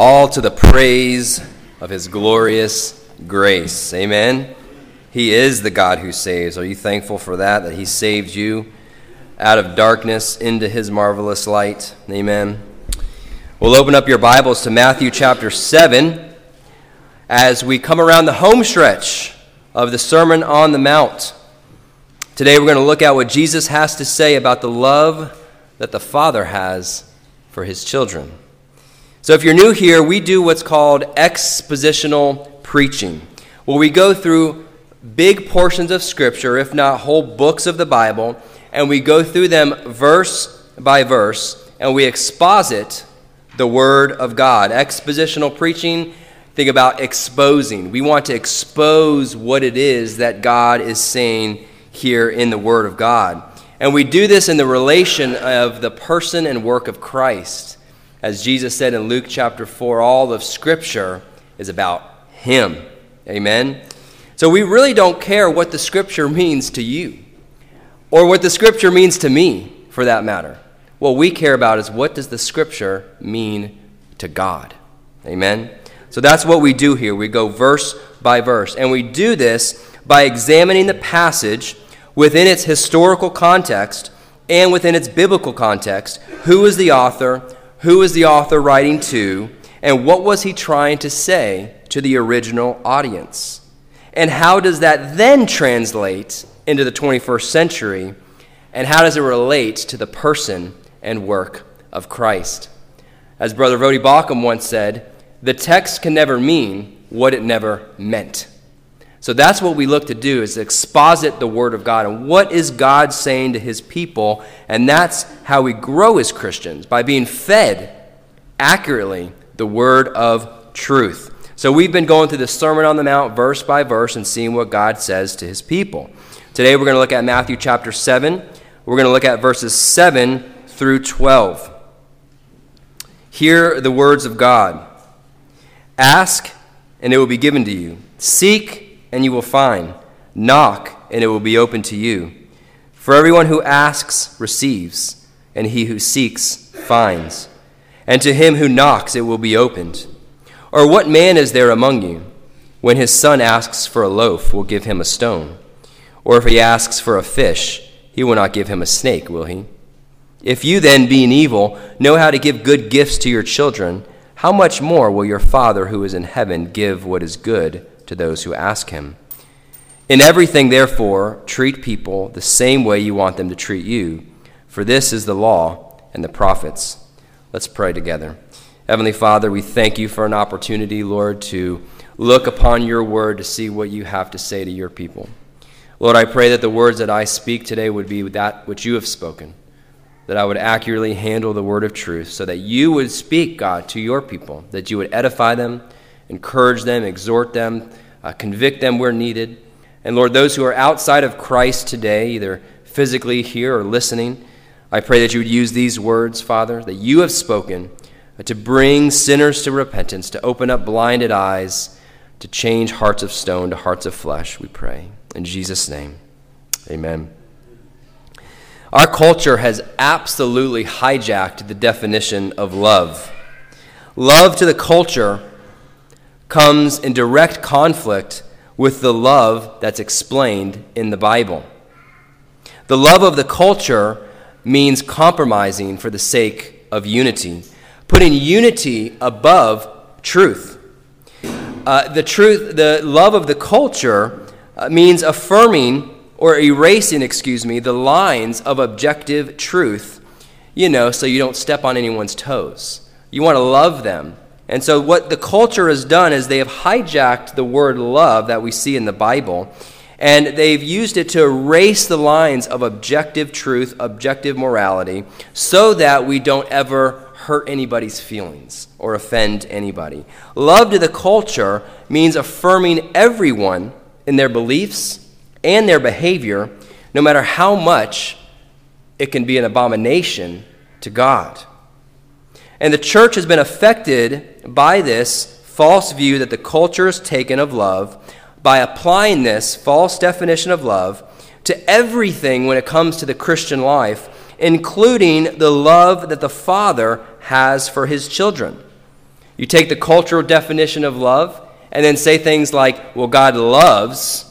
all to the praise of his glorious grace. Amen. He is the God who saves. Are you thankful for that, that he saved you out of darkness into his marvelous light? Amen. We'll open up your Bibles to Matthew chapter 7 as we come around the home stretch of the Sermon on the Mount. Today we're going to look at what Jesus has to say about the love that the Father has for his children. So, if you're new here, we do what's called expositional preaching, where we go through big portions of Scripture, if not whole books of the Bible, and we go through them verse by verse, and we exposit the Word of God. Expositional preaching, think about exposing. We want to expose what it is that God is saying here in the Word of God. And we do this in the relation of the person and work of Christ. As Jesus said in Luke chapter 4, all of Scripture is about Him. Amen? So we really don't care what the Scripture means to you or what the Scripture means to me, for that matter. What we care about is what does the Scripture mean to God? Amen? So that's what we do here. We go verse by verse. And we do this by examining the passage within its historical context and within its biblical context. Who is the author? Who is the author writing to, and what was he trying to say to the original audience? And how does that then translate into the 21st century? And how does it relate to the person and work of Christ? As Brother Voddie Baucham once said, the text can never mean what it never meant. So that's what we look to do is exposit the word of God and what is God saying to his people and that's how we grow as Christians by being fed accurately the word of truth. So we've been going through the Sermon on the Mount verse by verse and seeing what God says to his people. Today we're going to look at Matthew chapter 7. We're going to look at verses 7 through 12. Hear the words of God. Ask and it will be given to you. Seek and you will find. Knock, and it will be open to you. For everyone who asks receives, and he who seeks finds. And to him who knocks it will be opened. Or what man is there among you, when his son asks for a loaf, will give him a stone? Or if he asks for a fish, he will not give him a snake, will he? If you then, being evil, know how to give good gifts to your children, how much more will your Father who is in heaven give what is good to those who ask him. In everything, therefore, treat people the same way you want them to treat you, for this is the law and the prophets. Let's pray together. Heavenly Father, we thank you for an opportunity, Lord, to look upon your word to see what you have to say to your people. Lord, I pray that the words that I speak today would be that which you have spoken, that I would accurately handle the word of truth, so that you would speak, God, to your people, that you would edify them encourage them, exhort them, uh, convict them where needed. And Lord, those who are outside of Christ today, either physically here or listening, I pray that you would use these words, Father, that you have spoken uh, to bring sinners to repentance, to open up blinded eyes, to change hearts of stone to hearts of flesh, we pray. In Jesus' name, amen. Our culture has absolutely hijacked the definition of love. Love to the culture comes in direct conflict with the love that's explained in the Bible. The love of the culture means compromising for the sake of unity, putting unity above truth. Uh, the truth, the love of the culture uh, means affirming or erasing, excuse me, the lines of objective truth, you know, so you don't step on anyone's toes. You want to love them and so, what the culture has done is they have hijacked the word love that we see in the Bible, and they've used it to erase the lines of objective truth, objective morality, so that we don't ever hurt anybody's feelings or offend anybody. Love to the culture means affirming everyone in their beliefs and their behavior, no matter how much it can be an abomination to God. And the church has been affected by this false view that the culture has taken of love by applying this false definition of love to everything when it comes to the Christian life, including the love that the Father has for his children. You take the cultural definition of love and then say things like, well, God loves.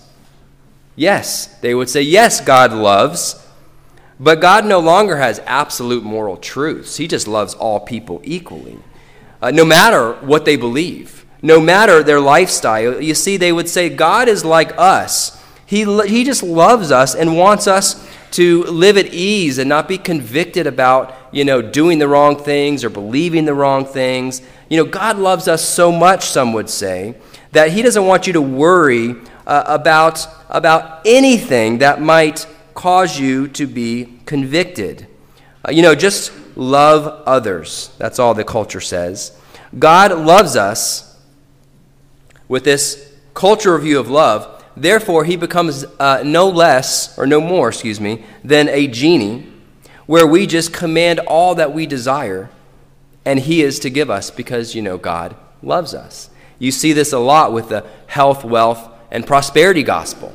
Yes, they would say, yes, God loves. But God no longer has absolute moral truths. He just loves all people equally, uh, no matter what they believe, no matter their lifestyle. You see, they would say, God is like us. He, he just loves us and wants us to live at ease and not be convicted about, you know, doing the wrong things or believing the wrong things. You know, God loves us so much, some would say, that He doesn't want you to worry uh, about, about anything that might cause you to be convicted. Uh, you know, just love others. That's all the culture says. God loves us with this cultural view of love. Therefore, he becomes uh, no less, or no more, excuse me, than a genie where we just command all that we desire and he is to give us because, you know, God loves us. You see this a lot with the health, wealth, and prosperity gospel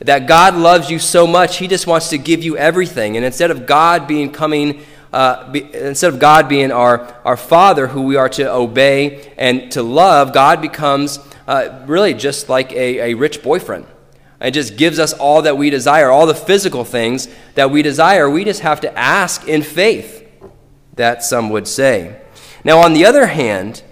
that God loves you so much, He just wants to give you everything. And instead of God being coming, uh, be, instead of God being our, our Father who we are to obey and to love, God becomes uh, really just like a, a rich boyfriend. And just gives us all that we desire, all the physical things that we desire. We just have to ask in faith, that some would say. Now, on the other hand,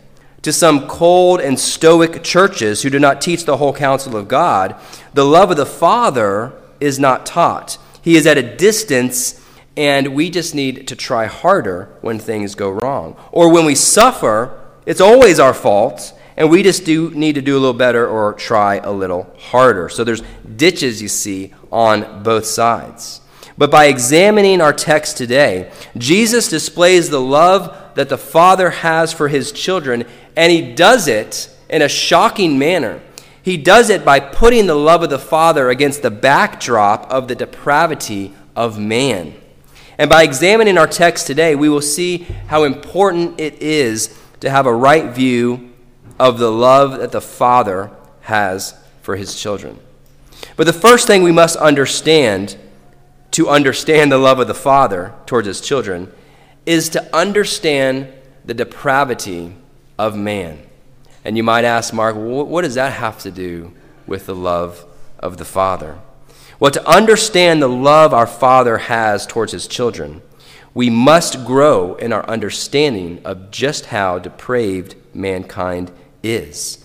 to some cold and stoic churches who do not teach the whole counsel of God, the love of the Father is not taught. He is at a distance, and we just need to try harder when things go wrong. Or when we suffer, it's always our fault, and we just do need to do a little better or try a little harder. So there's ditches you see on both sides. But by examining our text today, Jesus displays the love that the Father has for his children, and he does it in a shocking manner. He does it by putting the love of the Father against the backdrop of the depravity of man. And by examining our text today, we will see how important it is to have a right view of the love that the Father has for his children. But the first thing we must understand to understand the love of the Father towards his children is to understand the depravity of man. And you might ask, Mark, what does that have to do with the love of the Father? Well, to understand the love our Father has towards his children, we must grow in our understanding of just how depraved mankind is.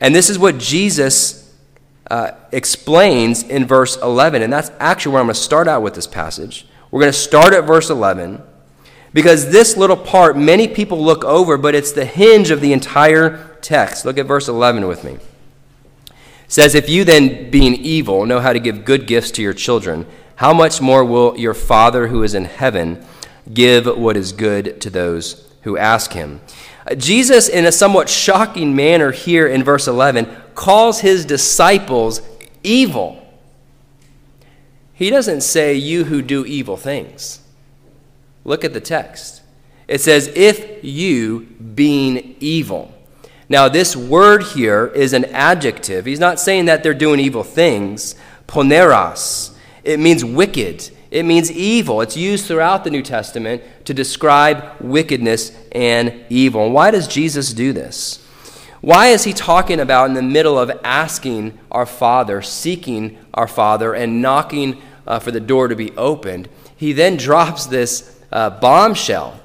And this is what Jesus uh, explains in verse 11. And that's actually where I'm going to start out with this passage. We're going to start at verse 11 because this little part many people look over, but it's the hinge of the entire text. Look at verse 11 with me. Says, If you then, being evil, know how to give good gifts to your children, how much more will your Father who is in heaven give what is good to those who ask him? Uh, Jesus, in a somewhat shocking manner here in verse 11, calls his disciples evil. He doesn't say, You who do evil things. Look at the text. It says, if you being evil. Now, this word here is an adjective. He's not saying that they're doing evil things. Poneros. It means wicked. It means evil. It's used throughout the New Testament to describe wickedness and evil. And why does Jesus do this? Why is he talking about in the middle of asking our Father, seeking our Father, and knocking uh, for the door to be opened? He then drops this uh, bombshell.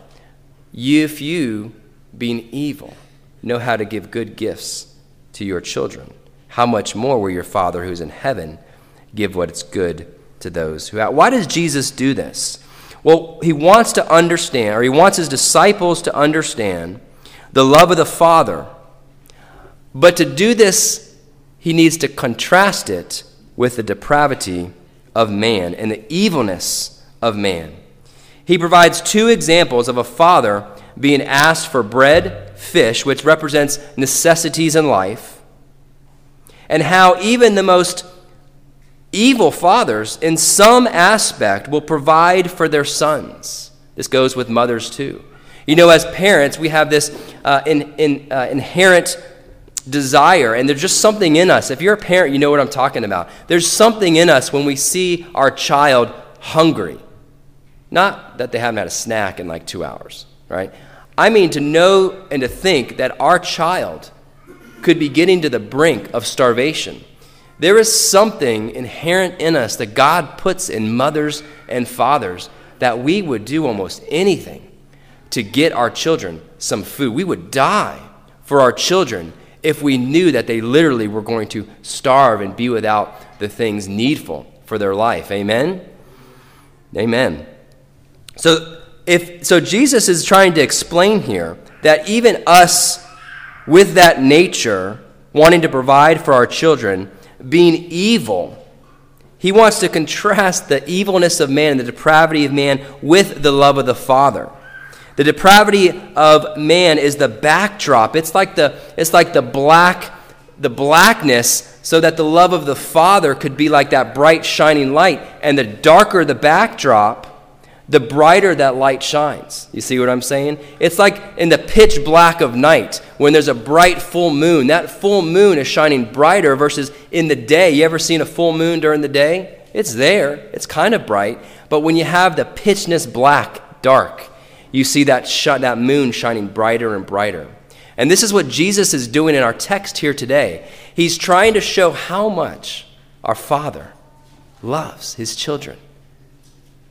If you, being evil, know how to give good gifts to your children, how much more will your Father who's in heaven give what is good to those who have? Why does Jesus do this? Well, he wants to understand, or he wants his disciples to understand the love of the Father. But to do this, he needs to contrast it with the depravity of man and the evilness of man. He provides two examples of a father being asked for bread, fish, which represents necessities in life, and how even the most evil fathers, in some aspect, will provide for their sons. This goes with mothers too. You know, as parents, we have this uh, in, in, uh, inherent desire, and there's just something in us. If you're a parent, you know what I'm talking about. There's something in us when we see our child hungry not that they haven't had a snack in like two hours, right? I mean to know and to think that our child could be getting to the brink of starvation. There is something inherent in us that God puts in mothers and fathers that we would do almost anything to get our children some food. We would die for our children if we knew that they literally were going to starve and be without the things needful for their life. Amen? Amen. So, if, so Jesus is trying to explain here that even us with that nature, wanting to provide for our children, being evil, he wants to contrast the evilness of man and the depravity of man with the love of the Father. The depravity of man is the backdrop. It's like the, it's like the black, the blackness, so that the love of the Father could be like that bright shining light. And the darker the backdrop, the brighter that light shines. You see what I'm saying? It's like in the pitch black of night when there's a bright full moon. That full moon is shining brighter versus in the day. You ever seen a full moon during the day? It's there, it's kind of bright. But when you have the pitchness black, dark, you see that, sh- that moon shining brighter and brighter. And this is what Jesus is doing in our text here today. He's trying to show how much our Father loves his children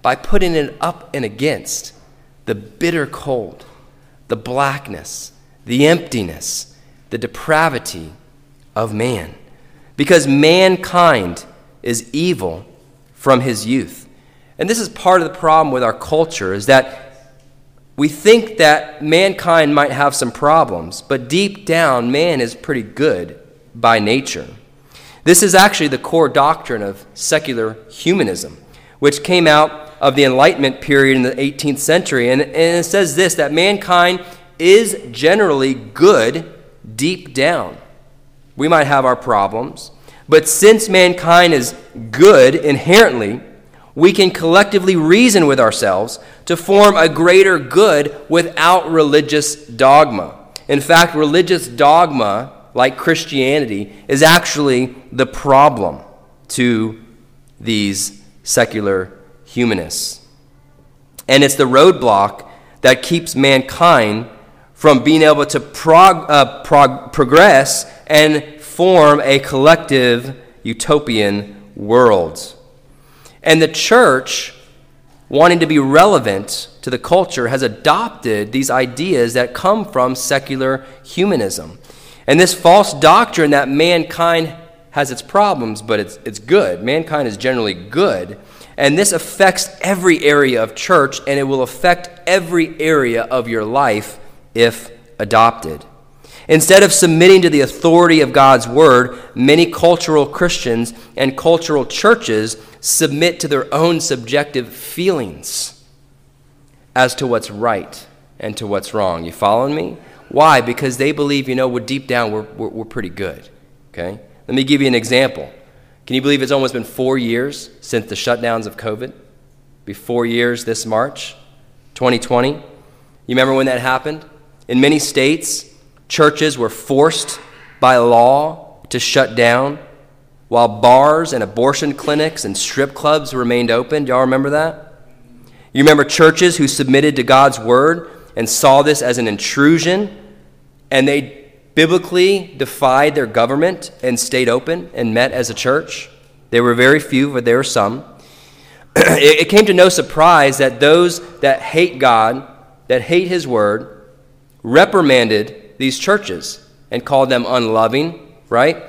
by putting it up and against the bitter cold, the blackness, the emptiness, the depravity of man. Because mankind is evil from his youth. And this is part of the problem with our culture is that we think that mankind might have some problems, but deep down, man is pretty good by nature. This is actually the core doctrine of secular humanism, which came out of the Enlightenment period in the 18th century. And, and it says this that mankind is generally good deep down. We might have our problems, but since mankind is good inherently, we can collectively reason with ourselves to form a greater good without religious dogma. In fact, religious dogma, like Christianity, is actually the problem to these secular humanists. And it's the roadblock that keeps mankind from being able to prog- uh, prog- progress and form a collective utopian world. And the church, wanting to be relevant to the culture, has adopted these ideas that come from secular humanism. And this false doctrine that mankind has its problems, but it's, it's good. Mankind is generally good and this affects every area of church, and it will affect every area of your life if adopted. Instead of submitting to the authority of God's word, many cultural Christians and cultural churches submit to their own subjective feelings as to what's right and to what's wrong. You following me? Why? Because they believe, you know, we're deep down, we're, we're, we're pretty good. Okay? Let me give you an example. Can you believe it's almost been four years since the shutdowns of COVID? Be four years this March, 2020. You remember when that happened? In many states, churches were forced by law to shut down while bars and abortion clinics and strip clubs remained open. Do y'all remember that? You remember churches who submitted to God's word and saw this as an intrusion and they biblically defied their government and stayed open and met as a church. There were very few, but there were some. it came to no surprise that those that hate God, that hate His word, reprimanded these churches and called them unloving, right?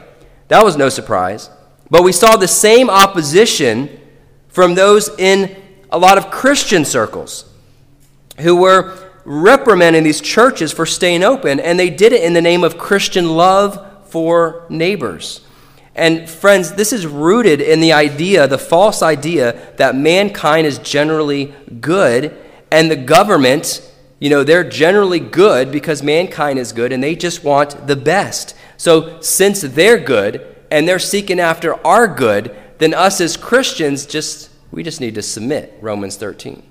That was no surprise. But we saw the same opposition from those in a lot of Christian circles who were reprimanding these churches for staying open, and they did it in the name of Christian love for neighbors. And friends, this is rooted in the idea, the false idea, that mankind is generally good, and the government, you know, they're generally good because mankind is good and they just want the best. So, since they're good and they're seeking after our good, then us as Christians just, we just need to submit, Romans 13.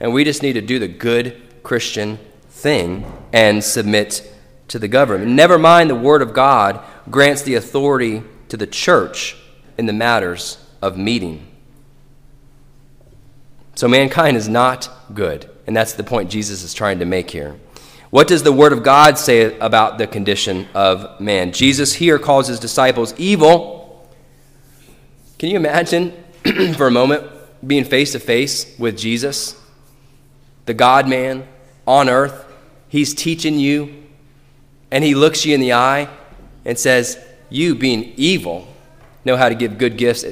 And we just need to do the good Christian thing and submit to the government. Never mind, the Word of God grants the authority to the church in the matters of meeting. So mankind is not good, and that's the point Jesus is trying to make here. What does the Word of God say about the condition of man? Jesus here calls his disciples evil. Can you imagine for a moment being face to face with Jesus, the God man on earth? He's teaching you, and he looks you in the eye and says, You, being evil, know how to give good gifts.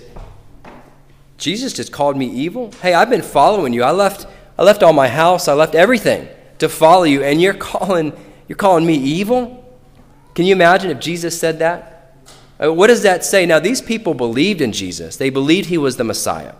Jesus just called me evil? Hey, I've been following you. I left, I left all my house, I left everything to follow you, and you're calling, you're calling me evil? Can you imagine if Jesus said that? Uh, what does that say? Now, these people believed in Jesus, they believed he was the Messiah.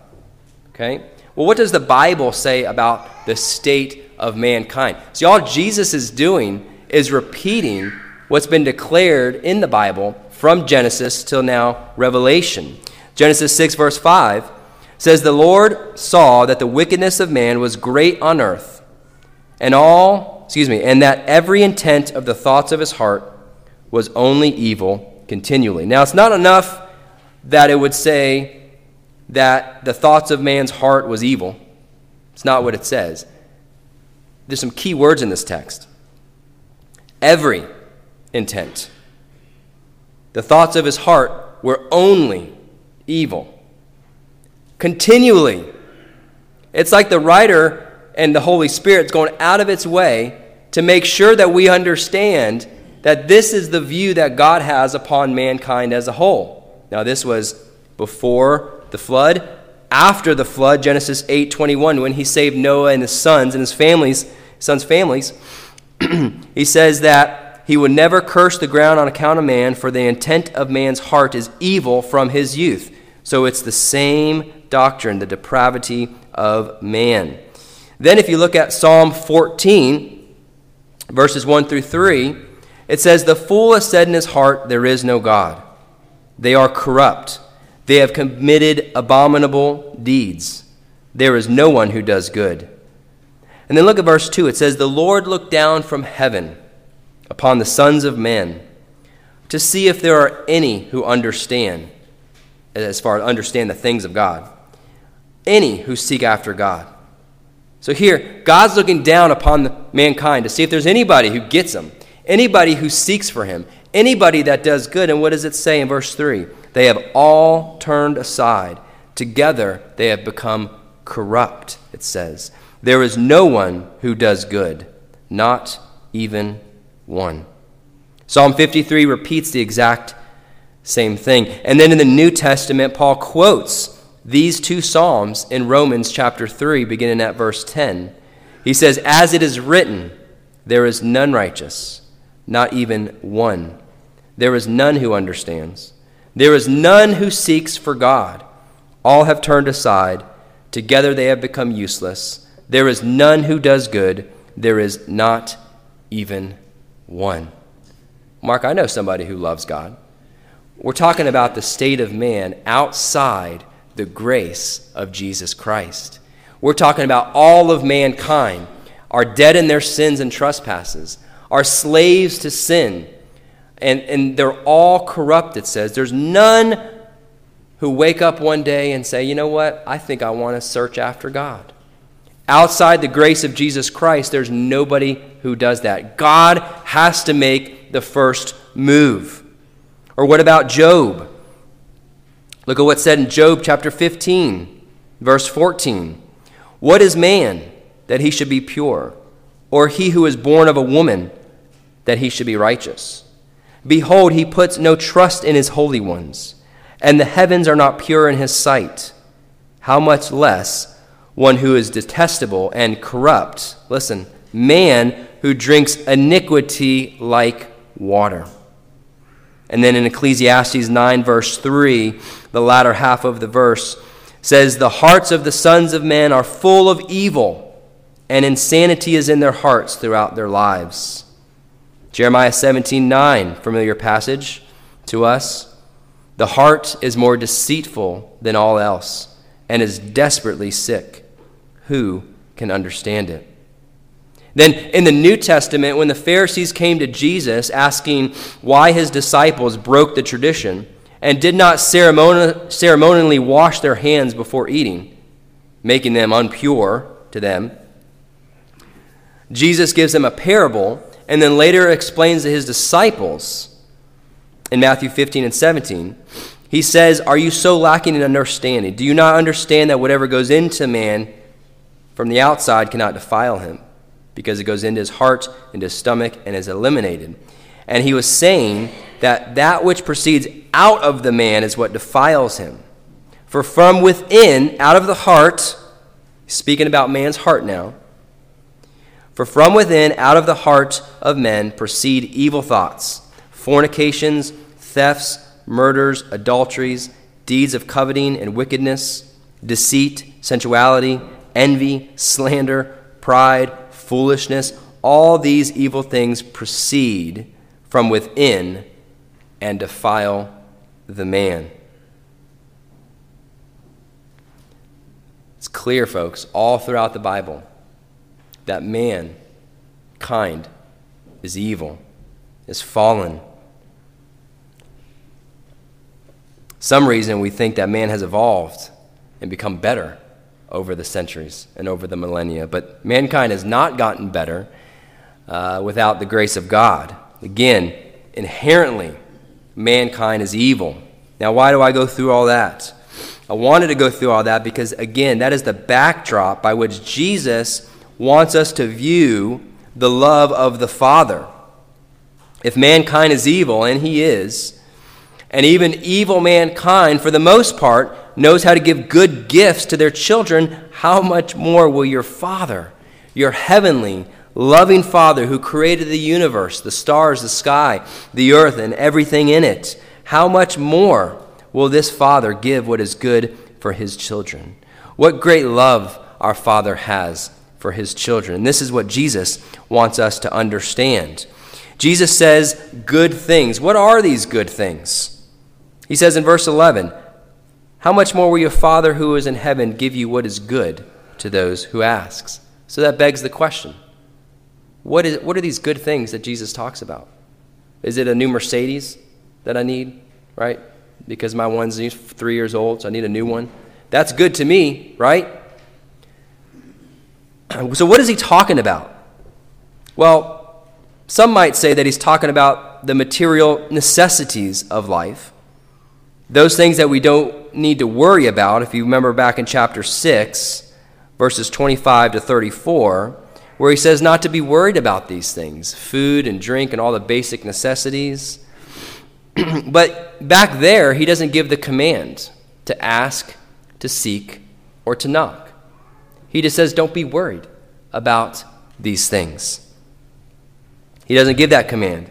Okay? Well, what does the Bible say about the state of mankind? See, all Jesus is doing is repeating what's been declared in the Bible from Genesis till now Revelation. Genesis 6, verse 5 says, The Lord saw that the wickedness of man was great on earth and all, excuse me, and that every intent of the thoughts of his heart was only evil continually. Now, it's not enough that it would say that the thoughts of man's heart was evil. It's not what it says. There's some key words in this text. Every intent. The thoughts of his heart were only evil. Continually. It's like the writer and the Holy Spirit's going out of its way to make sure that we understand that this is the view that God has upon mankind as a whole. Now, this was before the flood, after the flood, Genesis 8:21, when he saved Noah and his sons and his families, sons' families, he says that he would never curse the ground on account of man, for the intent of man's heart is evil from his youth. So it's the same doctrine, the depravity of man. Then, if you look at Psalm 14, verses 1 through 3, it says, The fool has said in his heart, There is no God. They are corrupt. They have committed abominable deeds. There is no one who does good. And then look at verse 2. It says, The Lord looked down from heaven upon the sons of men to see if there are any who understand, as far as understand the things of God, any who seek after God. So here, God's looking down upon mankind to see if there's anybody who gets him, anybody who seeks for him, anybody that does good. And what does it say in verse 3? They have all turned aside. Together they have become corrupt, it says. There is no one who does good, not even one. Psalm 53 repeats the exact same thing. And then in the New Testament, Paul quotes these two Psalms in Romans chapter 3, beginning at verse 10. He says, As it is written, there is none righteous, not even one. There is none who understands. There is none who seeks for God. All have turned aside. Together they have become useless. There is none who does good. There is not even one. Mark, I know somebody who loves God. We're talking about the state of man outside the grace of Jesus Christ. We're talking about all of mankind are dead in their sins and trespasses, are slaves to sin, and, and they're all corrupt, it says. There's none who wake up one day and say, you know what, I think I want to search after God. Outside the grace of Jesus Christ, there's nobody who does that. God has to make the first move. Or what about Job? Look at what's said in Job chapter 15, verse 14. What is man that he should be pure, or he who is born of a woman that he should be righteous? Behold, he puts no trust in his holy ones, and the heavens are not pure in his sight. How much less one who is detestable and corrupt? Listen, man who drinks iniquity like water. And then in Ecclesiastes 9, verse 3, the latter half of the verse says, The hearts of the sons of men are full of evil, and insanity is in their hearts throughout their lives. Jeremiah 17, 9, familiar passage to us. The heart is more deceitful than all else, and is desperately sick. Who can understand it? Then in the New Testament, when the Pharisees came to Jesus asking why his disciples broke the tradition and did not ceremoni- ceremonially wash their hands before eating, making them unpure to them, Jesus gives them a parable and then later explains to his disciples in Matthew 15 and 17. He says, Are you so lacking in understanding? Do you not understand that whatever goes into man from the outside cannot defile him? Because it goes into his heart, into his stomach, and is eliminated. And he was saying that that which proceeds out of the man is what defiles him. For from within, out of the heart, speaking about man's heart now, for from within, out of the heart of men, proceed evil thoughts, fornications, thefts, murders, adulteries, deeds of coveting and wickedness, deceit, sensuality, envy, slander, pride, foolishness. All these evil things proceed from within and defile the man. It's clear, folks, all throughout the Bible that man, kind, is evil, is fallen. Some reason we think that man has evolved and become better over the centuries and over the millennia, but mankind has not gotten better uh, without the grace of God. Again, inherently, mankind is evil. Now, why do I go through all that? I wanted to go through all that because, again, that is the backdrop by which Jesus wants us to view the love of the Father. If mankind is evil, and he is, and even evil mankind, for the most part, knows how to give good gifts to their children, how much more will your Father, your heavenly, loving Father who created the universe, the stars, the sky, the earth, and everything in it, how much more will this Father give what is good for his children? What great love our Father has for his children. And this is what Jesus wants us to understand. Jesus says good things. What are these good things? He says in verse 11, How much more will your Father who is in heaven give you what is good to those who asks? So that begs the question. What, is, what are these good things that Jesus talks about? Is it a new Mercedes that I need, right? because my one's three years old, so I need a new one. That's good to me, right? So, what is he talking about? Well, some might say that he's talking about the material necessities of life, those things that we don't need to worry about. If you remember back in chapter 6, verses 25 to 34, where he says not to be worried about these things food and drink and all the basic necessities. but back there, he doesn't give the command to ask, to seek, or to knock. He just says, don't be worried about these things. He doesn't give that command.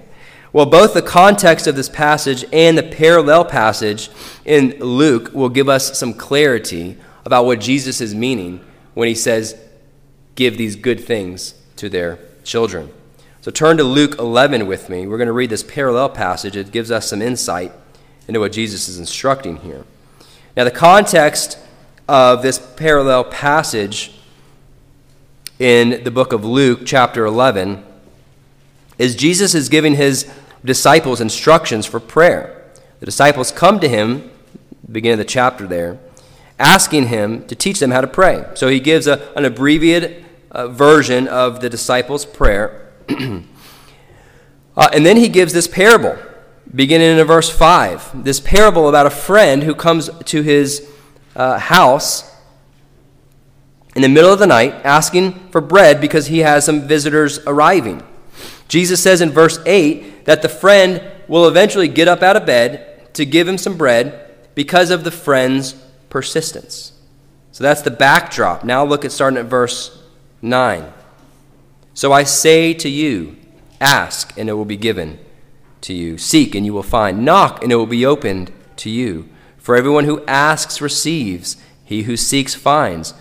Well, both the context of this passage and the parallel passage in Luke will give us some clarity about what Jesus is meaning when he says, give these good things to their children. So turn to Luke 11 with me. We're going to read this parallel passage. It gives us some insight into what Jesus is instructing here. Now, the context of this parallel passage in the book of Luke, chapter 11, is Jesus is giving his disciples instructions for prayer. The disciples come to him, beginning of the chapter there, asking him to teach them how to pray. So he gives a, an abbreviated uh, version of the disciples' prayer uh, and then he gives this parable, beginning in verse 5. This parable about a friend who comes to his uh, house in the middle of the night asking for bread because he has some visitors arriving. Jesus says in verse 8 that the friend will eventually get up out of bed to give him some bread because of the friend's persistence. So that's the backdrop. Now look at starting at verse 9. So I say to you, ask, and it will be given to you. Seek, and you will find. Knock, and it will be opened to you. For everyone who asks receives, he who seeks finds,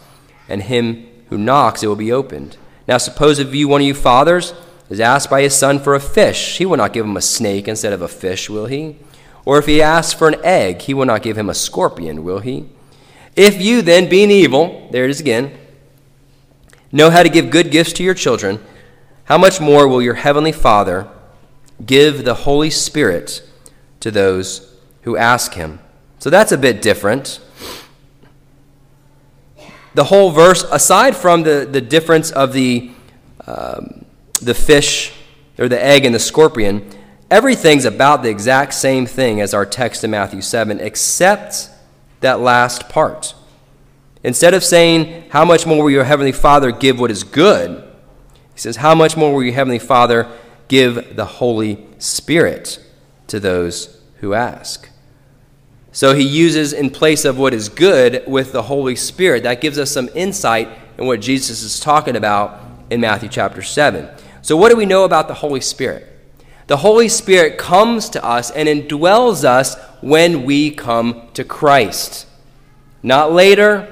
and him who knocks it will be opened. Now suppose if you, one of you fathers, is asked by his son for a fish, he will not give him a snake instead of a fish, will he? Or if he asks for an egg, he will not give him a scorpion, will he? If you then, being evil, there it is again, know how to give good gifts to your children, how much more will your heavenly Father give the Holy Spirit to those who ask him? So that's a bit different. The whole verse, aside from the, the difference of the, um, the fish or the egg and the scorpion, everything's about the exact same thing as our text in Matthew 7, except that last part. Instead of saying, How much more will your heavenly Father give what is good? He says, How much more will your heavenly Father give the Holy Spirit to those who ask? So he uses in place of what is good with the Holy Spirit. That gives us some insight in what Jesus is talking about in Matthew chapter 7. So, what do we know about the Holy Spirit? The Holy Spirit comes to us and indwells us when we come to Christ. Not later,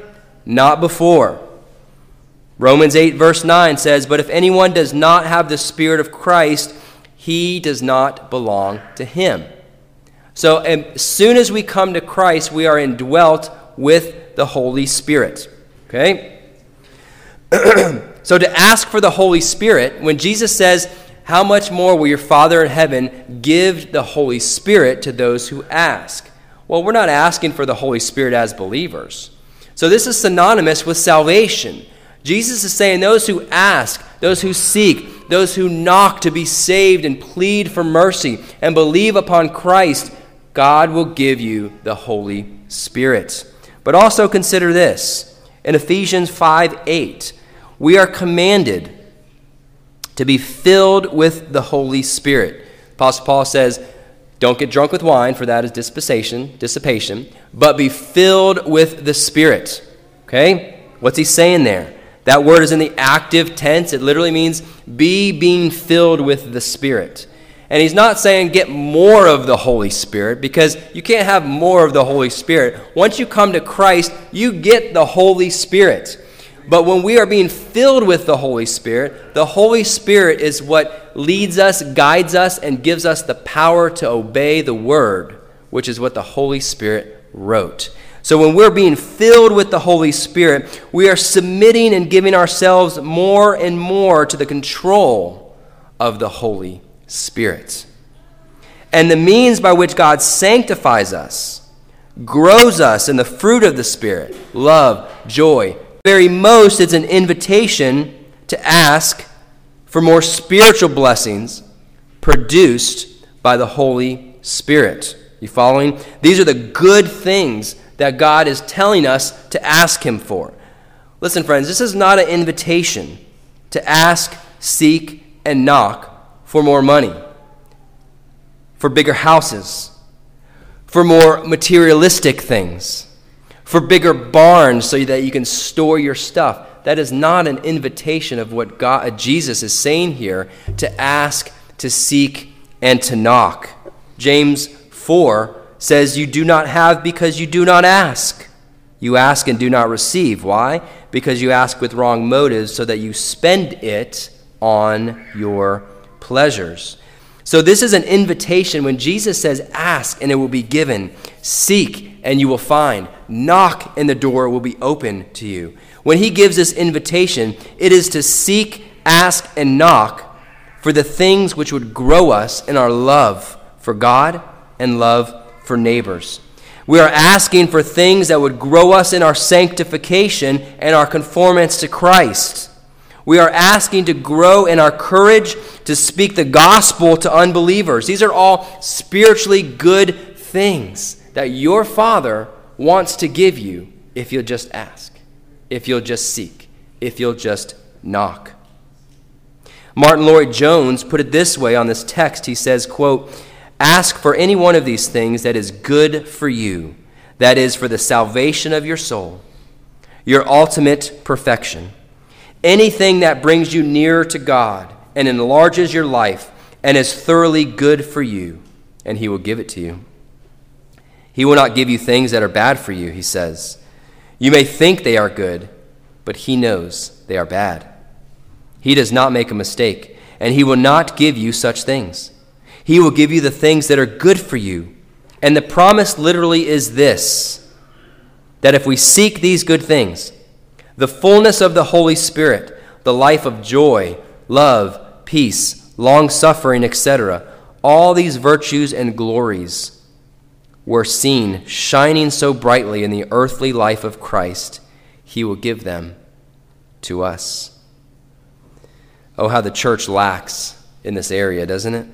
not before. Romans 8, verse 9 says, But if anyone does not have the Spirit of Christ, he does not belong to him. So, as soon as we come to Christ, we are indwelt with the Holy Spirit. Okay? so, to ask for the Holy Spirit, when Jesus says, How much more will your Father in heaven give the Holy Spirit to those who ask? Well, we're not asking for the Holy Spirit as believers. So, this is synonymous with salvation. Jesus is saying, Those who ask, those who seek, those who knock to be saved and plead for mercy and believe upon Christ God will give you the Holy Spirit. But also consider this in Ephesians 5 8, we are commanded to be filled with the Holy Spirit. Apostle Paul says, Don't get drunk with wine, for that is dissipation, dissipation, but be filled with the Spirit. Okay? What's he saying there? That word is in the active tense. It literally means be being filled with the Spirit. And he's not saying get more of the Holy Spirit because you can't have more of the Holy Spirit. Once you come to Christ, you get the Holy Spirit. But when we are being filled with the Holy Spirit, the Holy Spirit is what leads us, guides us, and gives us the power to obey the Word, which is what the Holy Spirit wrote. So when we're being filled with the Holy Spirit, we are submitting and giving ourselves more and more to the control of the Holy Spirit. And the means by which God sanctifies us, grows us in the fruit of the Spirit love, joy. Very most, it's an invitation to ask for more spiritual blessings produced by the Holy Spirit. You following? These are the good things that God is telling us to ask Him for. Listen, friends, this is not an invitation to ask, seek, and knock for more money, for bigger houses, for more materialistic things, for bigger barns so that you can store your stuff. That is not an invitation of what God, Jesus is saying here to ask, to seek, and to knock. James 4 says, You do not have because you do not ask. You ask and do not receive. Why? Because you ask with wrong motives so that you spend it on your pleasures. So, this is an invitation when Jesus says, Ask and it will be given, seek and you will find, knock and the door will be open to you. When he gives this invitation, it is to seek, ask, and knock for the things which would grow us in our love for God and love for neighbors. We are asking for things that would grow us in our sanctification and our conformance to Christ. We are asking to grow in our courage to speak the gospel to unbelievers. These are all spiritually good things that your Father wants to give you if you'll just ask, if you'll just seek, if you'll just knock. Martyn Lloyd-Jones put it this way on this text. He says, quote, Ask for any one of these things that is good for you, that is, for the salvation of your soul, your ultimate perfection anything that brings you nearer to God and enlarges your life and is thoroughly good for you, and He will give it to you. He will not give you things that are bad for you, He says. You may think they are good, but He knows they are bad. He does not make a mistake, and He will not give you such things. He will give you the things that are good for you. And the promise literally is this that if we seek these good things, the fullness of the Holy Spirit, the life of joy, love, peace, long suffering, etc. All these virtues and glories were seen shining so brightly in the earthly life of Christ, he will give them to us. Oh, how the church lacks in this area, doesn't it?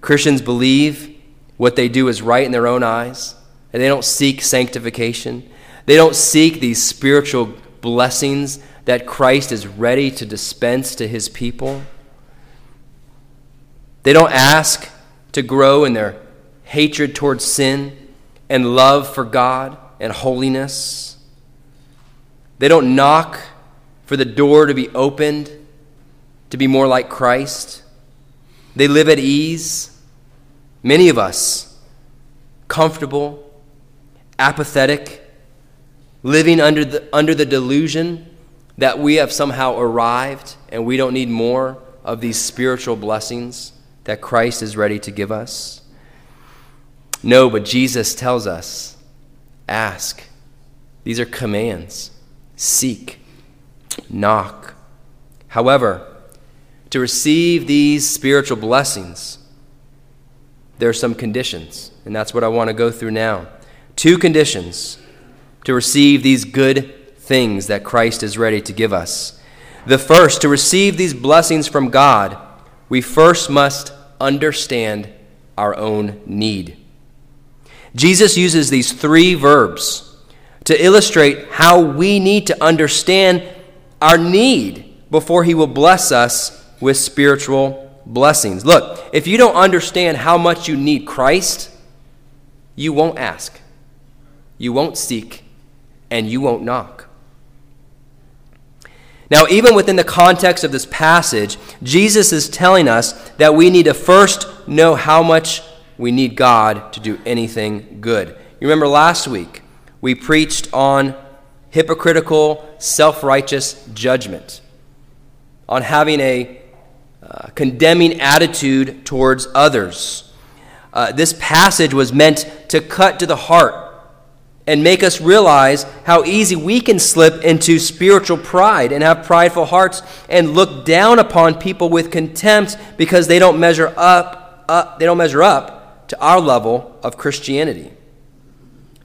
Christians believe what they do is right in their own eyes, and they don't seek sanctification. They don't seek these spiritual blessings that Christ is ready to dispense to his people. They don't ask to grow in their hatred towards sin and love for God and holiness. They don't knock for the door to be opened to be more like Christ. They live at ease. Many of us, comfortable, apathetic, living under the, under the delusion that we have somehow arrived and we don't need more of these spiritual blessings that Christ is ready to give us? No, but Jesus tells us ask. These are commands. Seek. Knock. However, to receive these spiritual blessings, there are some conditions, and that's what I want to go through now. Two conditions to receive these good things that Christ is ready to give us. The first, to receive these blessings from God, we first must understand our own need. Jesus uses these three verbs to illustrate how we need to understand our need before he will bless us with spiritual blessings. Look, if you don't understand how much you need Christ, you won't ask, you won't seek, and you won't knock. Now, even within the context of this passage, Jesus is telling us that we need to first know how much we need God to do anything good. You remember last week, we preached on hypocritical, self righteous judgment, on having a uh, condemning attitude towards others. Uh, this passage was meant to cut to the heart and make us realize how easy we can slip into spiritual pride and have prideful hearts and look down upon people with contempt because they don't measure up, up they don't measure up to our level of Christianity.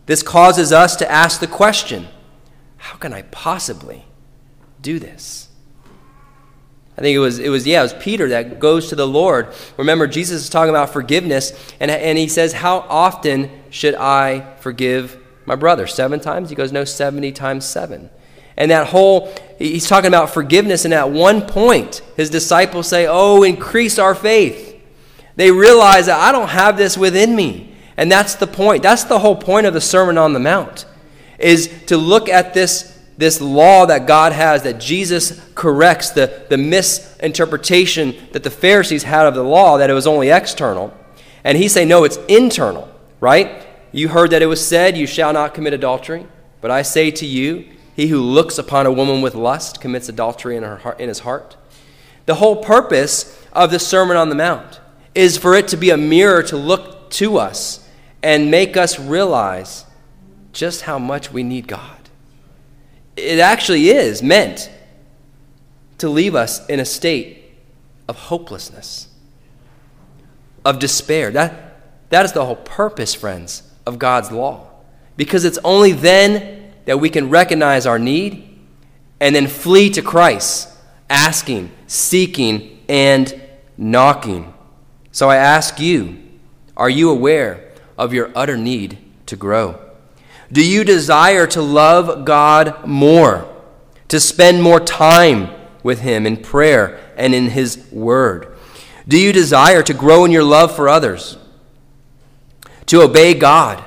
This causes us to ask the question, how can I possibly do this? I think it was, it was, yeah, it was Peter that goes to the Lord. Remember, Jesus is talking about forgiveness, and, and he says, How often should I forgive my brother? Seven times? He goes, No, 70 times seven. And that whole, he's talking about forgiveness, and at one point, his disciples say, Oh, increase our faith. They realize that I don't have this within me. And that's the point. That's the whole point of the Sermon on the Mount, is to look at this, this law that God has, that Jesus corrects the, the misinterpretation that the Pharisees had of the law, that it was only external. And he's saying, no, it's internal, right? You heard that it was said, You shall not commit adultery. But I say to you, he who looks upon a woman with lust commits adultery in, her heart, in his heart. The whole purpose of the Sermon on the Mount is for it to be a mirror to look to us and make us realize just how much we need God. It actually is meant to leave us in a state of hopelessness, of despair. That, that is the whole purpose, friends, of God's law. Because it's only then that we can recognize our need and then flee to Christ, asking, seeking, and knocking. So I ask you, are you aware of your utter need to grow? Do you desire to love God more, to spend more time with Him in prayer and in His Word? Do you desire to grow in your love for others? To obey God?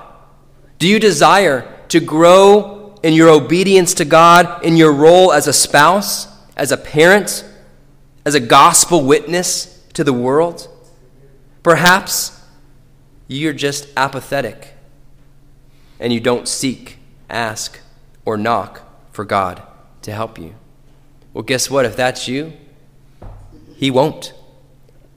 Do you desire to grow in your obedience to God in your role as a spouse, as a parent, as a gospel witness to the world? Perhaps you're just apathetic and you don't seek, ask, or knock for God to help you. Well, guess what? If that's you, He won't.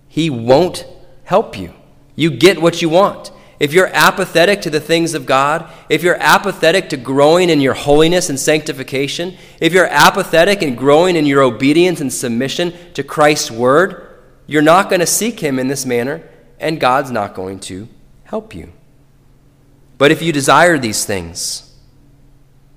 He won't help you. You get what you want if you're apathetic to the things of God, if you're apathetic to growing in your holiness and sanctification, if you're apathetic and growing in your obedience and submission to Christ's word, you're not going to seek Him in this manner, and God's not going to help you. But if you desire these things,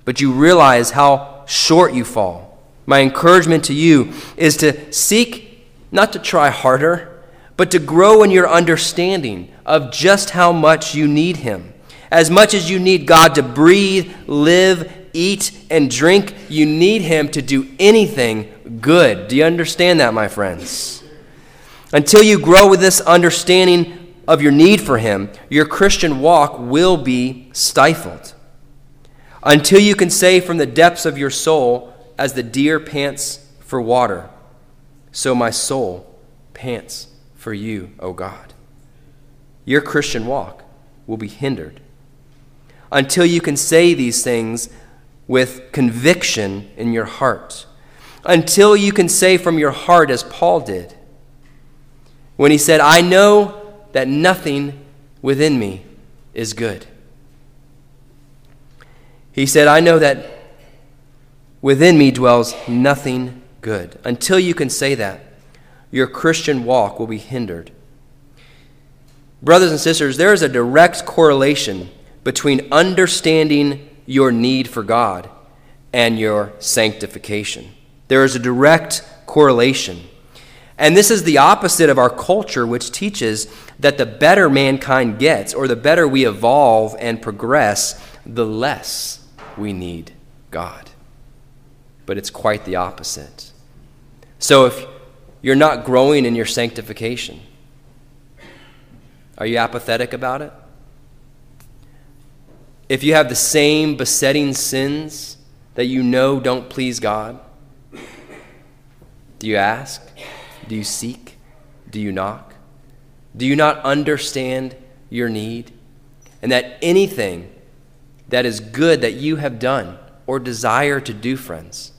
but you realize how short you fall, my encouragement to you is to seek not to try harder, but to grow in your understanding of just how much you need Him. As much as you need God to breathe, live, eat, and drink, you need Him to do anything good. Do you understand that, my friends? Until you grow with this understanding of your need for Him, your Christian walk will be stifled. Until you can say from the depths of your soul, as the deer pants for water, so my soul pants for you, O God. Your Christian walk will be hindered until you can say these things with conviction in your heart. Until you can say from your heart, as Paul did, when he said, I know that nothing within me is good. He said, I know that within me dwells nothing good. Until you can say that, your Christian walk will be hindered. Brothers and sisters, there is a direct correlation between understanding your need for God and your sanctification. There is a direct correlation. And this is the opposite of our culture, which teaches that the better mankind gets, or the better we evolve and progress, the less we need God. But it's quite the opposite. So if you're not growing in your sanctification, are you apathetic about it? if you have the same besetting sins that you know don't please God? Do you ask? Do you seek? Do you knock? Do you not understand your need? And that anything that is good that you have done or desire to do, friends,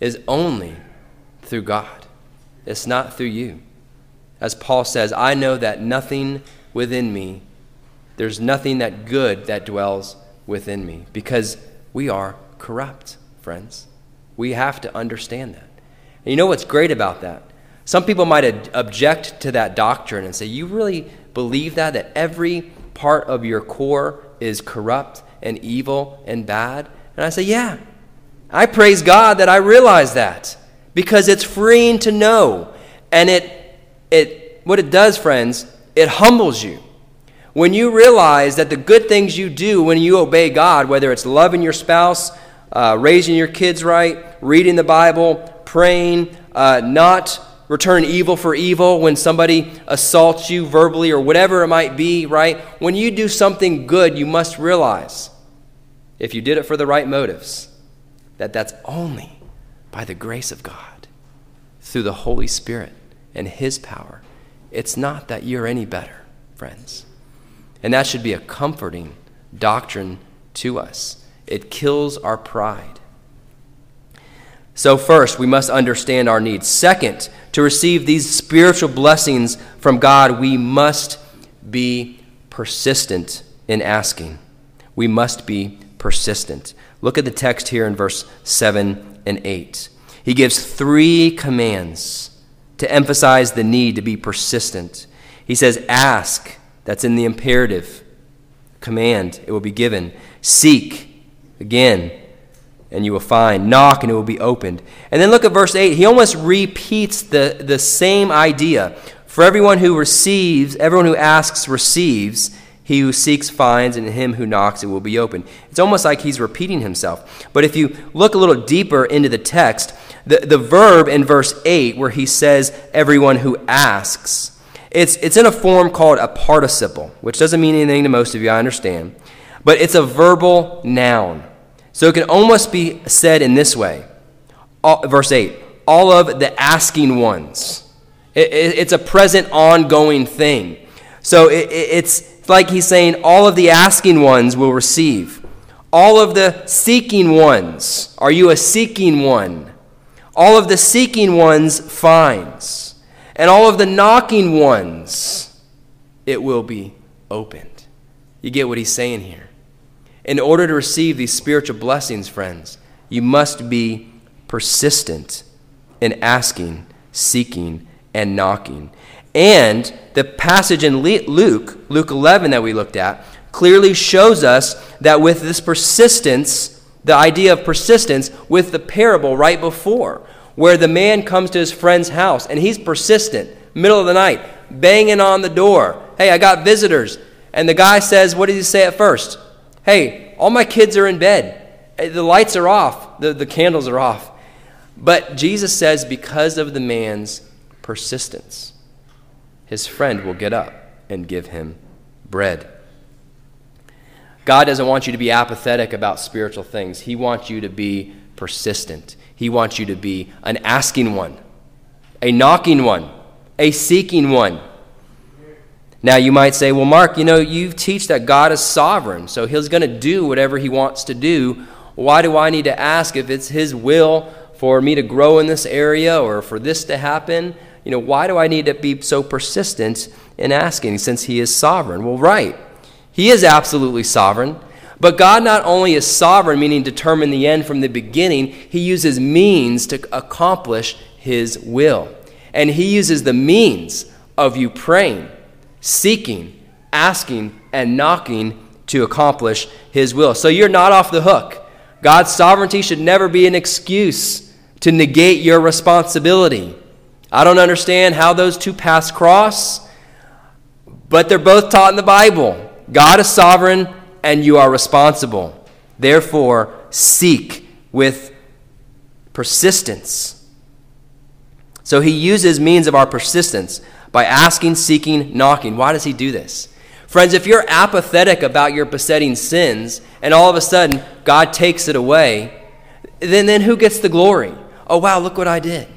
is only through God. It's not through you. As Paul says, I know that nothing within me there's nothing that good that dwells within me because we are corrupt, friends. We have to understand that. And you know what's great about that? Some people might ad- object to that doctrine and say, You really believe that? That every part of your core is corrupt and evil and bad? And I say, Yeah. I praise God that I realize that because it's freeing to know. And it, it, what it does, friends, it humbles you. When you realize that the good things you do when you obey God, whether it's loving your spouse, uh, raising your kids right, reading the Bible, praying, uh, not return evil for evil when somebody assaults you verbally or whatever it might be, right? When you do something good, you must realize, if you did it for the right motives, that that's only by the grace of God, through the Holy Spirit and His power. It's not that you're any better, friends. And that should be a comforting doctrine to us. It kills our pride. So, first, we must understand our needs. Second, to receive these spiritual blessings from God, we must be persistent in asking. We must be persistent. Look at the text here in verse 7 and 8. He gives three commands to emphasize the need to be persistent. He says, Ask that's in the imperative command. It will be given. Seek again, and you will find. Knock, and it will be opened. And then look at verse 8. He almost repeats the, the same idea. For everyone who receives, everyone who asks receives. He who seeks finds, and him who knocks it will be open. It's almost like he's repeating himself. But if you look a little deeper into the text, the, the verb in verse 8, where he says, everyone who asks, it's, it's in a form called a participle, which doesn't mean anything to most of you, I understand. But it's a verbal noun. So it can almost be said in this way all, verse 8 all of the asking ones. It, it, it's a present, ongoing thing. So it, it's like he's saying all of the asking ones will receive. All of the seeking ones. Are you a seeking one? All of the seeking ones finds and all of the knocking ones, it will be opened. You get what he's saying here. In order to receive these spiritual blessings, friends, you must be persistent in asking, seeking, and knocking. And the passage in Luke, Luke 11 that we looked at, clearly shows us that with this persistence, the idea of persistence, with the parable right before, where the man comes to his friend's house and he's persistent, middle of the night, banging on the door. Hey, I got visitors. And the guy says, What did he say at first? Hey, all my kids are in bed. The lights are off, the, the candles are off. But Jesus says, because of the man's persistence, his friend will get up and give him bread. God doesn't want you to be apathetic about spiritual things. He wants you to be persistent. He wants you to be an asking one, a knocking one, a seeking one. Now, you might say, well, Mark, you know, you teach that God is sovereign, so he's going to do whatever he wants to do. Why do I need to ask if it's his will for me to grow in this area or for this to happen? You know, why do I need to be so persistent in asking since he is sovereign? Well, right. He is absolutely sovereign. But God not only is sovereign, meaning determine the end from the beginning, he uses means to accomplish his will. And he uses the means of you praying seeking, asking, and knocking to accomplish His will. So you're not off the hook. God's sovereignty should never be an excuse to negate your responsibility. I don't understand how those two paths cross, but they're both taught in the Bible. God is sovereign, and you are responsible. Therefore, seek with persistence. So he uses means of our persistence by asking, seeking, knocking. Why does he do this? Friends, if you're apathetic about your besetting sins and all of a sudden God takes it away, then, then who gets the glory? Oh, wow, look what I did.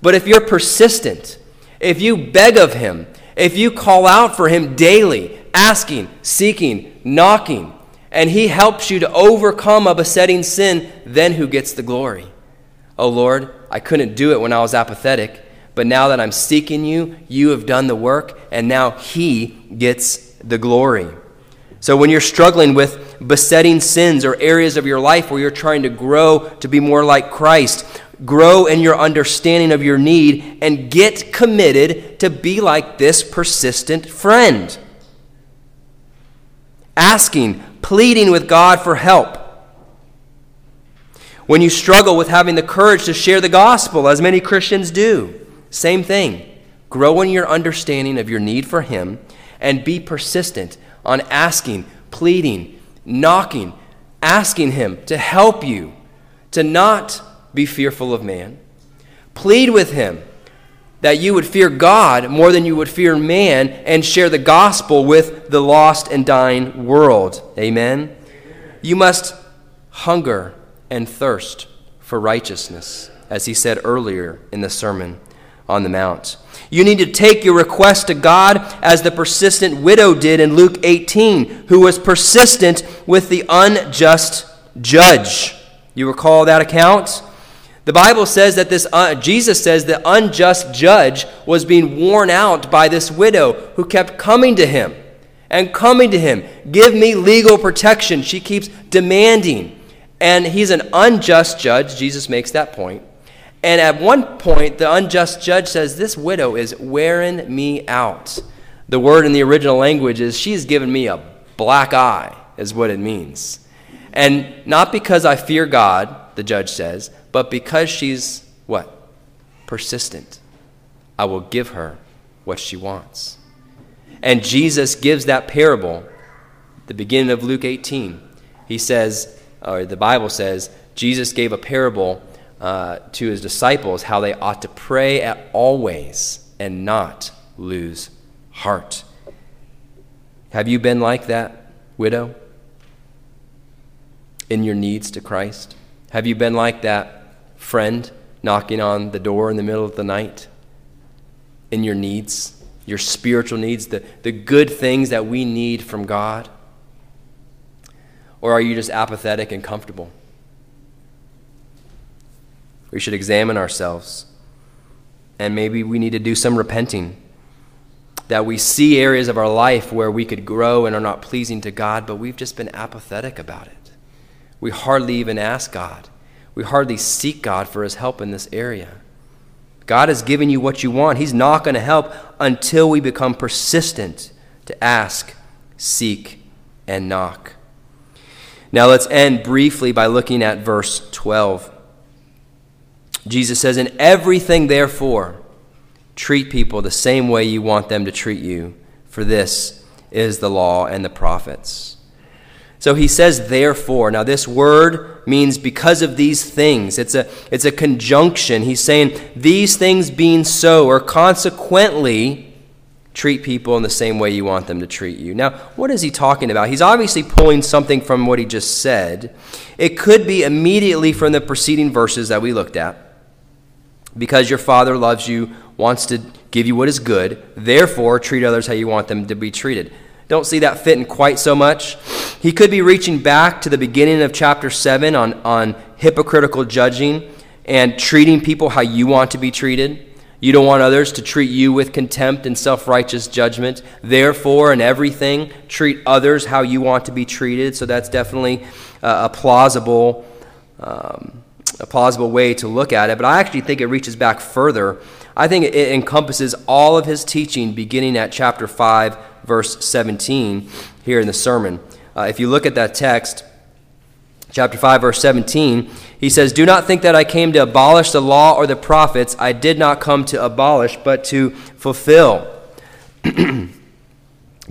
But if you're persistent, if you beg of Him, if you call out for Him daily, asking, seeking, knocking, and He helps you to overcome a besetting sin, then who gets the glory? Oh, Lord, I couldn't do it when I was apathetic. But now that I'm seeking you, you have done the work, and now He gets the glory. So when you're struggling with besetting sins or areas of your life where you're trying to grow to be more like Christ, grow in your understanding of your need, and get committed to be like this persistent friend. Asking, pleading with God for help. When you struggle with having the courage to share the gospel, as many Christians do, same thing. Grow in your understanding of your need for Him and be persistent on asking, pleading, knocking, asking Him to help you, to not be fearful of man. Plead with Him that you would fear God more than you would fear man and share the gospel with the lost and dying world. Amen. You must hunger and thirst for righteousness, as he said earlier in the sermon on the Mount. You need to take your request to God as the persistent widow did in Luke 18, who was persistent with the unjust judge. You recall that account? The Bible says that this, uh, Jesus says the unjust judge was being worn out by this widow who kept coming to him and coming to him. Give me legal protection. She keeps demanding. And he's an unjust judge. Jesus makes that point. And at one point, the unjust judge says, This widow is wearing me out. The word in the original language is, She's given me a black eye, is what it means. And not because I fear God, the judge says, but because she's what? Persistent. I will give her what she wants. And Jesus gives that parable, the beginning of Luke 18. He says, or the Bible says, Jesus gave a parable uh, to his disciples how they ought to pray at always and not lose heart. Have you been like that, widow, in your needs to Christ? Have you been like that friend knocking on the door in the middle of the night in your needs, your spiritual needs, the, the good things that we need from God? Or are you just apathetic and comfortable? We should examine ourselves. And maybe we need to do some repenting. That we see areas of our life where we could grow and are not pleasing to God, but we've just been apathetic about it. We hardly even ask God. We hardly seek God for His help in this area. God has given you what you want. He's not going to help until we become persistent to ask, seek, and knock. Now let's end briefly by looking at verse 12. Jesus says, In everything, therefore, treat people the same way you want them to treat you, for this is the law and the prophets. So he says, therefore. Now, this word means because of these things. It's a, it's a conjunction. He's saying, these things being so, or consequently, treat people in the same way you want them to treat you. Now, what is he talking about? He's obviously pulling something from what he just said. It could be immediately from the preceding verses that we looked at. Because your Father loves you, wants to give you what is good, therefore, treat others how you want them to be treated. Don't see that fitting quite so much. He could be reaching back to the beginning of chapter 7 on, on hypocritical judging and treating people how you want to be treated. You don't want others to treat you with contempt and self righteous judgment. Therefore, in everything, treat others how you want to be treated. So that's definitely uh, a plausible. Um, a plausible way to look at it, but I actually think it reaches back further. I think it encompasses all of his teaching beginning at chapter 5, verse 17, here in the sermon. Uh, if you look at that text, chapter 5, verse 17, he says, Do not think that I came to abolish the law or the prophets. I did not come to abolish, but to fulfill. the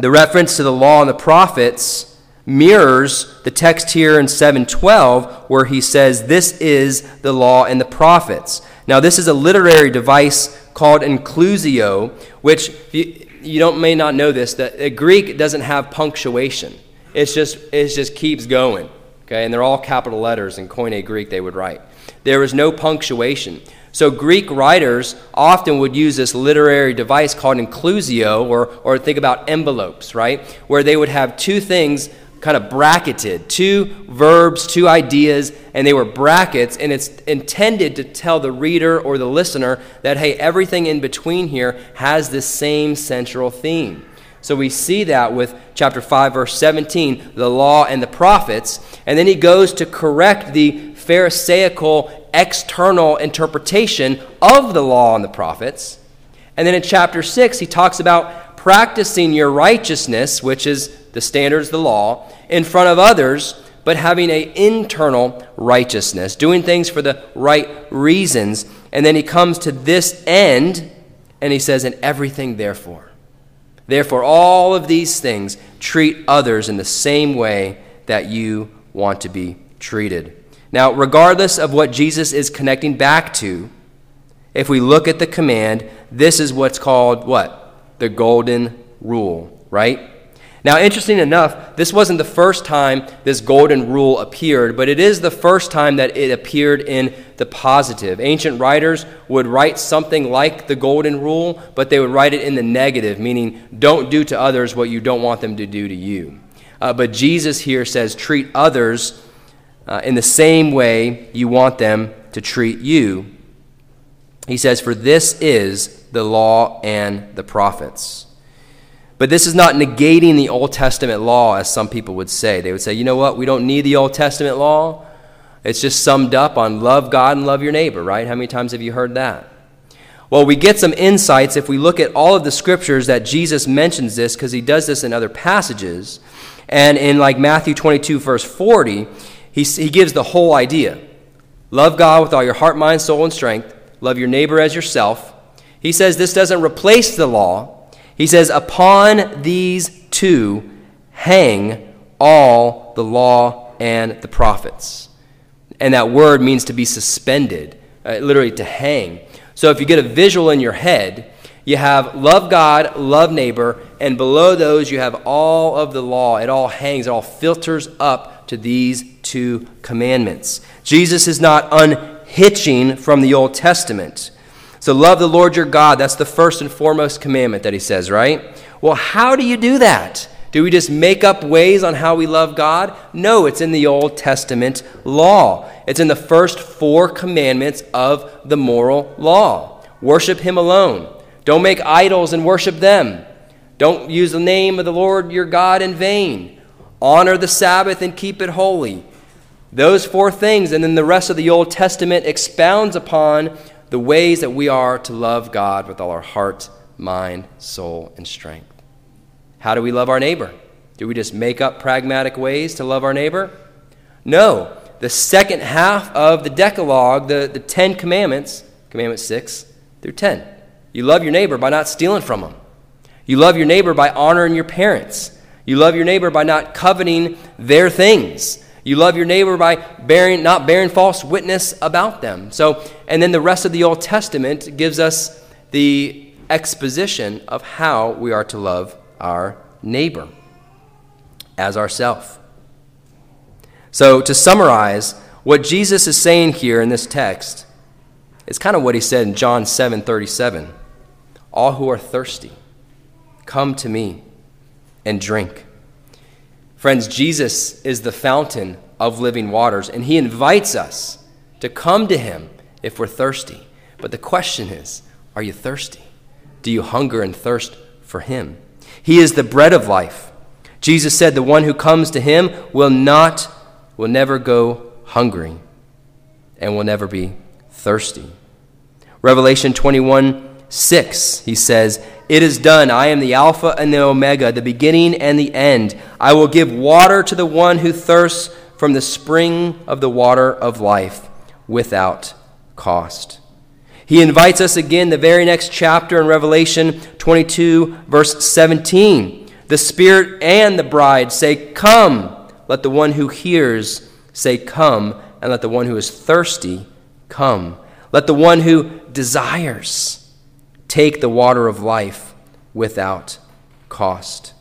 reference to the law and the prophets mirrors the text here in 712 where he says this is the law and the prophets now this is a literary device called inclusio which you, don't may not know this that greek doesn't have punctuation it's just it just keeps going Okay, and they're all capital letters in Koine Greek they would write. There is no punctuation. So Greek writers often would use this literary device called inclusio, or, or think about envelopes, right? Where they would have two things kind of bracketed, two verbs, two ideas, and they were brackets, and it's intended to tell the reader or the listener that, hey, everything in between here has this same central theme. So we see that with chapter 5, verse 17, the law and the prophets. And then he goes to correct the Pharisaical external interpretation of the law and the prophets. And then in chapter 6, he talks about practicing your righteousness, which is the standards, the law, in front of others, but having an internal righteousness, doing things for the right reasons. And then he comes to this end, and he says, In everything, therefore. Therefore, all of these things treat others in the same way that you want to be treated. Now, regardless of what Jesus is connecting back to, if we look at the command, this is what's called what? The golden rule, right? Now, interesting enough, this wasn't the first time this golden rule appeared, but it is the first time that it appeared in the positive. Ancient writers would write something like the golden rule, but they would write it in the negative, meaning don't do to others what you don't want them to do to you. Uh, but Jesus here says treat others uh, in the same way you want them to treat you. He says, For this is the law and the prophets. But this is not negating the Old Testament law, as some people would say. They would say, you know what, we don't need the Old Testament law. It's just summed up on love God and love your neighbor, right? How many times have you heard that? Well, we get some insights if we look at all of the scriptures that Jesus mentions this, because he does this in other passages. And in like Matthew 22, verse 40, he, he gives the whole idea love God with all your heart, mind, soul, and strength, love your neighbor as yourself. He says this doesn't replace the law he says, Upon these two hang all the law and the prophets. And that word means to be suspended, uh, literally to hang. So if you get a visual in your head, you have love God, love neighbor, and below those you have all of the law. It all hangs, it all filters up to these two commandments. Jesus is not unhitching from the Old Testament. So love the Lord your God. That's the first and foremost commandment that he says, right? Well, how do you do that? Do we just make up ways on how we love God? No, it's in the Old Testament law. It's in the first four commandments of the moral law. Worship Him alone. Don't make idols and worship them. Don't use the name of the Lord your God in vain. Honor the Sabbath and keep it holy. Those four things, and then the rest of the Old Testament expounds upon the ways that we are to love God with all our heart, mind, soul, and strength. How do we love our neighbor? Do we just make up pragmatic ways to love our neighbor? No. The second half of the Decalogue, the, the Ten Commandments, Commandment 6 through 10. You love your neighbor by not stealing from them. You love your neighbor by honoring your parents. You love your neighbor by not coveting their things. You love your neighbor by bearing, not bearing false witness about them. So, and then the rest of the Old Testament gives us the exposition of how we are to love our neighbor as ourself. So, to summarize, what Jesus is saying here in this text is kind of what he said in John 7 37. All who are thirsty, come to me and drink. Friends, Jesus is the fountain of living waters, and he invites us to come to him if we're thirsty. But the question is are you thirsty? Do you hunger and thirst for him? He is the bread of life. Jesus said, The one who comes to him will not, will never go hungry and will never be thirsty. Revelation 21 6, he says, It is done. I am the Alpha and the Omega, the beginning and the end. I will give water to the one who thirsts from the spring of the water of life without cost. He invites us again, the very next chapter in Revelation 22, verse 17. The Spirit and the bride say, Come. Let the one who hears say, Come, and let the one who is thirsty come. Let the one who desires Take the water of life without cost.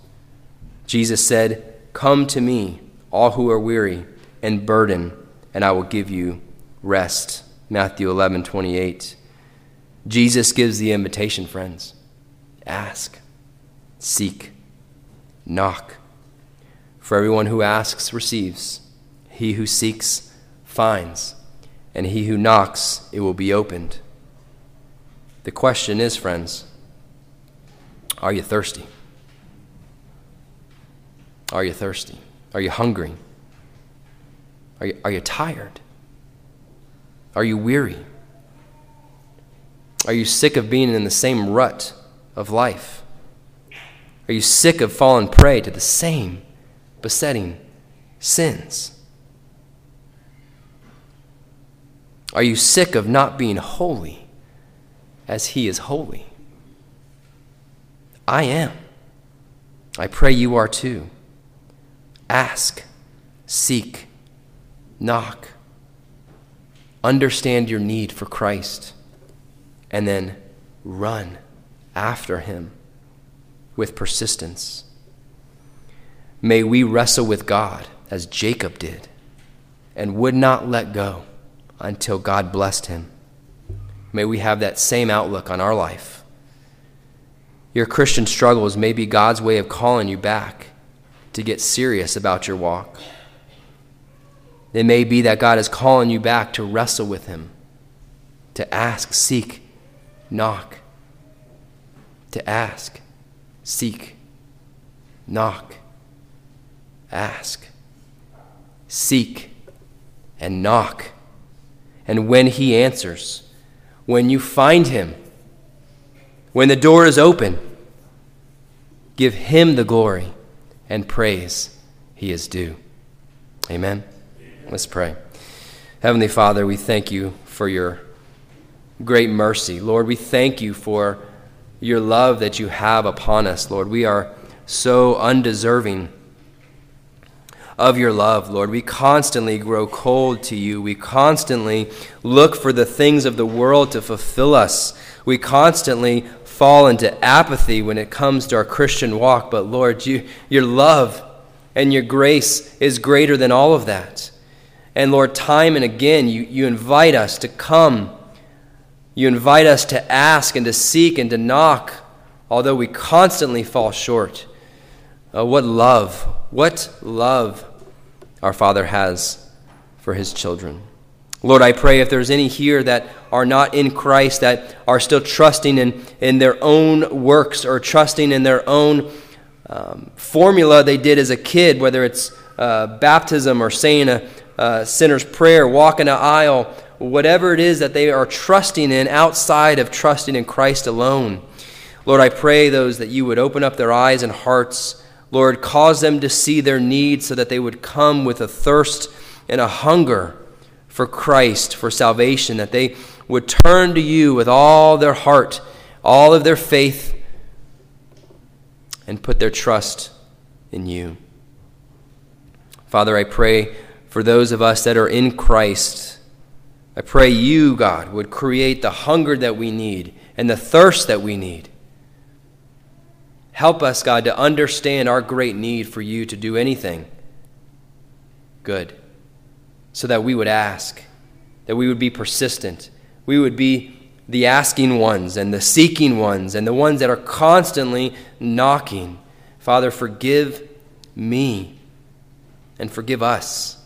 Jesus said, Come to me, all who are weary and burdened, and I will give you rest. Matthew 11, 28. Jesus gives the invitation, friends. Ask, seek, knock. For everyone who asks receives, he who seeks finds, and he who knocks it will be opened. The question is, friends, are you thirsty? Are you thirsty? Are you hungry? Are you, are you tired? Are you weary? Are you sick of being in the same rut of life? Are you sick of falling prey to the same besetting sins? Are you sick of not being holy? As he is holy. I am. I pray you are too. Ask, seek, knock. Understand your need for Christ, and then run after him with persistence. May we wrestle with God as Jacob did and would not let go until God blessed him. May we have that same outlook on our life. Your Christian struggles may be God's way of calling you back to get serious about your walk. It may be that God is calling you back to wrestle with Him, to ask, seek, knock. To ask, seek, knock, ask, seek, and knock. And when He answers, when you find him, when the door is open, give him the glory and praise he is due. Amen. Let's pray. Heavenly Father, we thank you for your great mercy. Lord, we thank you for your love that you have upon us, Lord. We are so undeserving of your love, Lord. We constantly grow cold to you. We constantly look for the things of the world to fulfill us. We constantly fall into apathy when it comes to our Christian walk. But Lord, you, your love and your grace is greater than all of that. And Lord, time and again, you, you invite us to come. You invite us to ask and to seek and to knock, although we constantly fall short. Uh, what love, what love our Father has for his children. Lord, I pray if there's any here that are not in Christ, that are still trusting in, in their own works or trusting in their own um, formula they did as a kid, whether it's uh, baptism or saying a, a sinner's prayer, walking an aisle, whatever it is that they are trusting in outside of trusting in Christ alone. Lord, I pray those that you would open up their eyes and hearts Lord, cause them to see their need so that they would come with a thirst and a hunger for Christ, for salvation, that they would turn to you with all their heart, all of their faith and put their trust in you. Father, I pray for those of us that are in Christ. I pray you, God, would create the hunger that we need and the thirst that we need. Help us, God, to understand our great need for you to do anything good so that we would ask, that we would be persistent, we would be the asking ones and the seeking ones and the ones that are constantly knocking. Father, forgive me and forgive us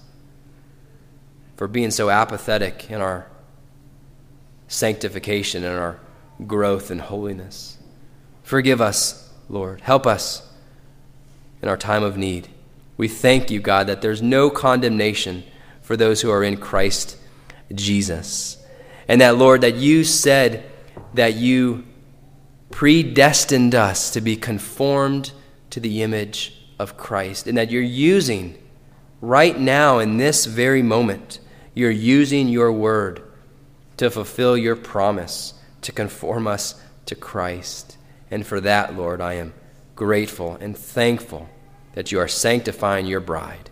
for being so apathetic in our sanctification and our growth in holiness. Forgive us, Lord. Help us in our time of need. We thank you, God, that there's no condemnation for those who are in Christ Jesus. And that, Lord, that you said that you predestined us to be conformed to the image of Christ, and that you're using right now in this very moment, you're using your word to fulfill your promise to conform us to Christ. And for that, Lord, I am grateful and thankful that you are sanctifying your bride.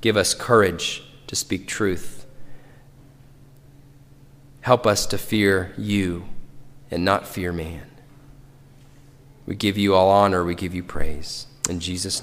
Give us courage to speak truth Help us to fear you and not fear man. We give you all honor, we give you praise. In Jesus' name.